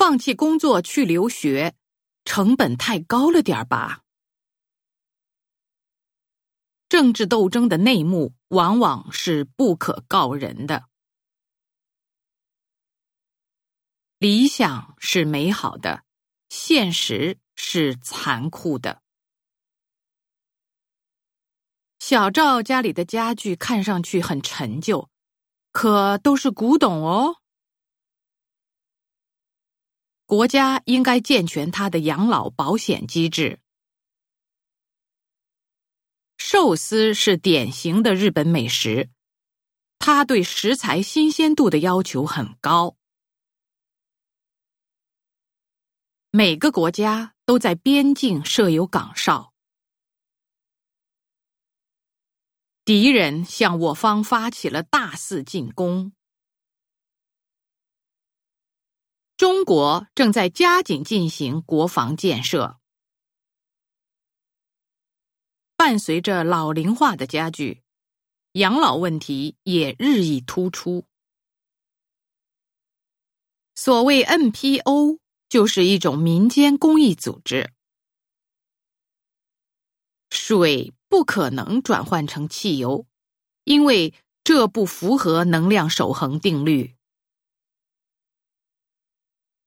放弃工作去留学，成本太高了点儿吧？政治斗争的内幕往往是不可告人的。理想是美好的，现实是残酷的。小赵家里的家具看上去很陈旧，可都是古董哦。国家应该健全他的养老保险机制。寿司是典型的日本美食，它对食材新鲜度的要求很高。每个国家都在边境设有岗哨，敌人向我方发起了大肆进攻。中国正在加紧进行国防建设，伴随着老龄化的加剧，养老问题也日益突出。所谓 NPO。就是一种民间公益组织。水不可能转换成汽油，因为这不符合能量守恒定律。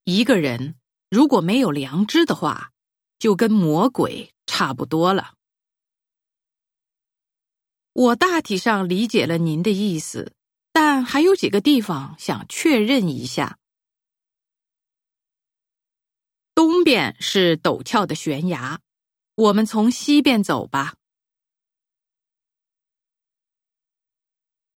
一个人如果没有良知的话，就跟魔鬼差不多了。我大体上理解了您的意思，但还有几个地方想确认一下。东边是陡峭的悬崖，我们从西边走吧。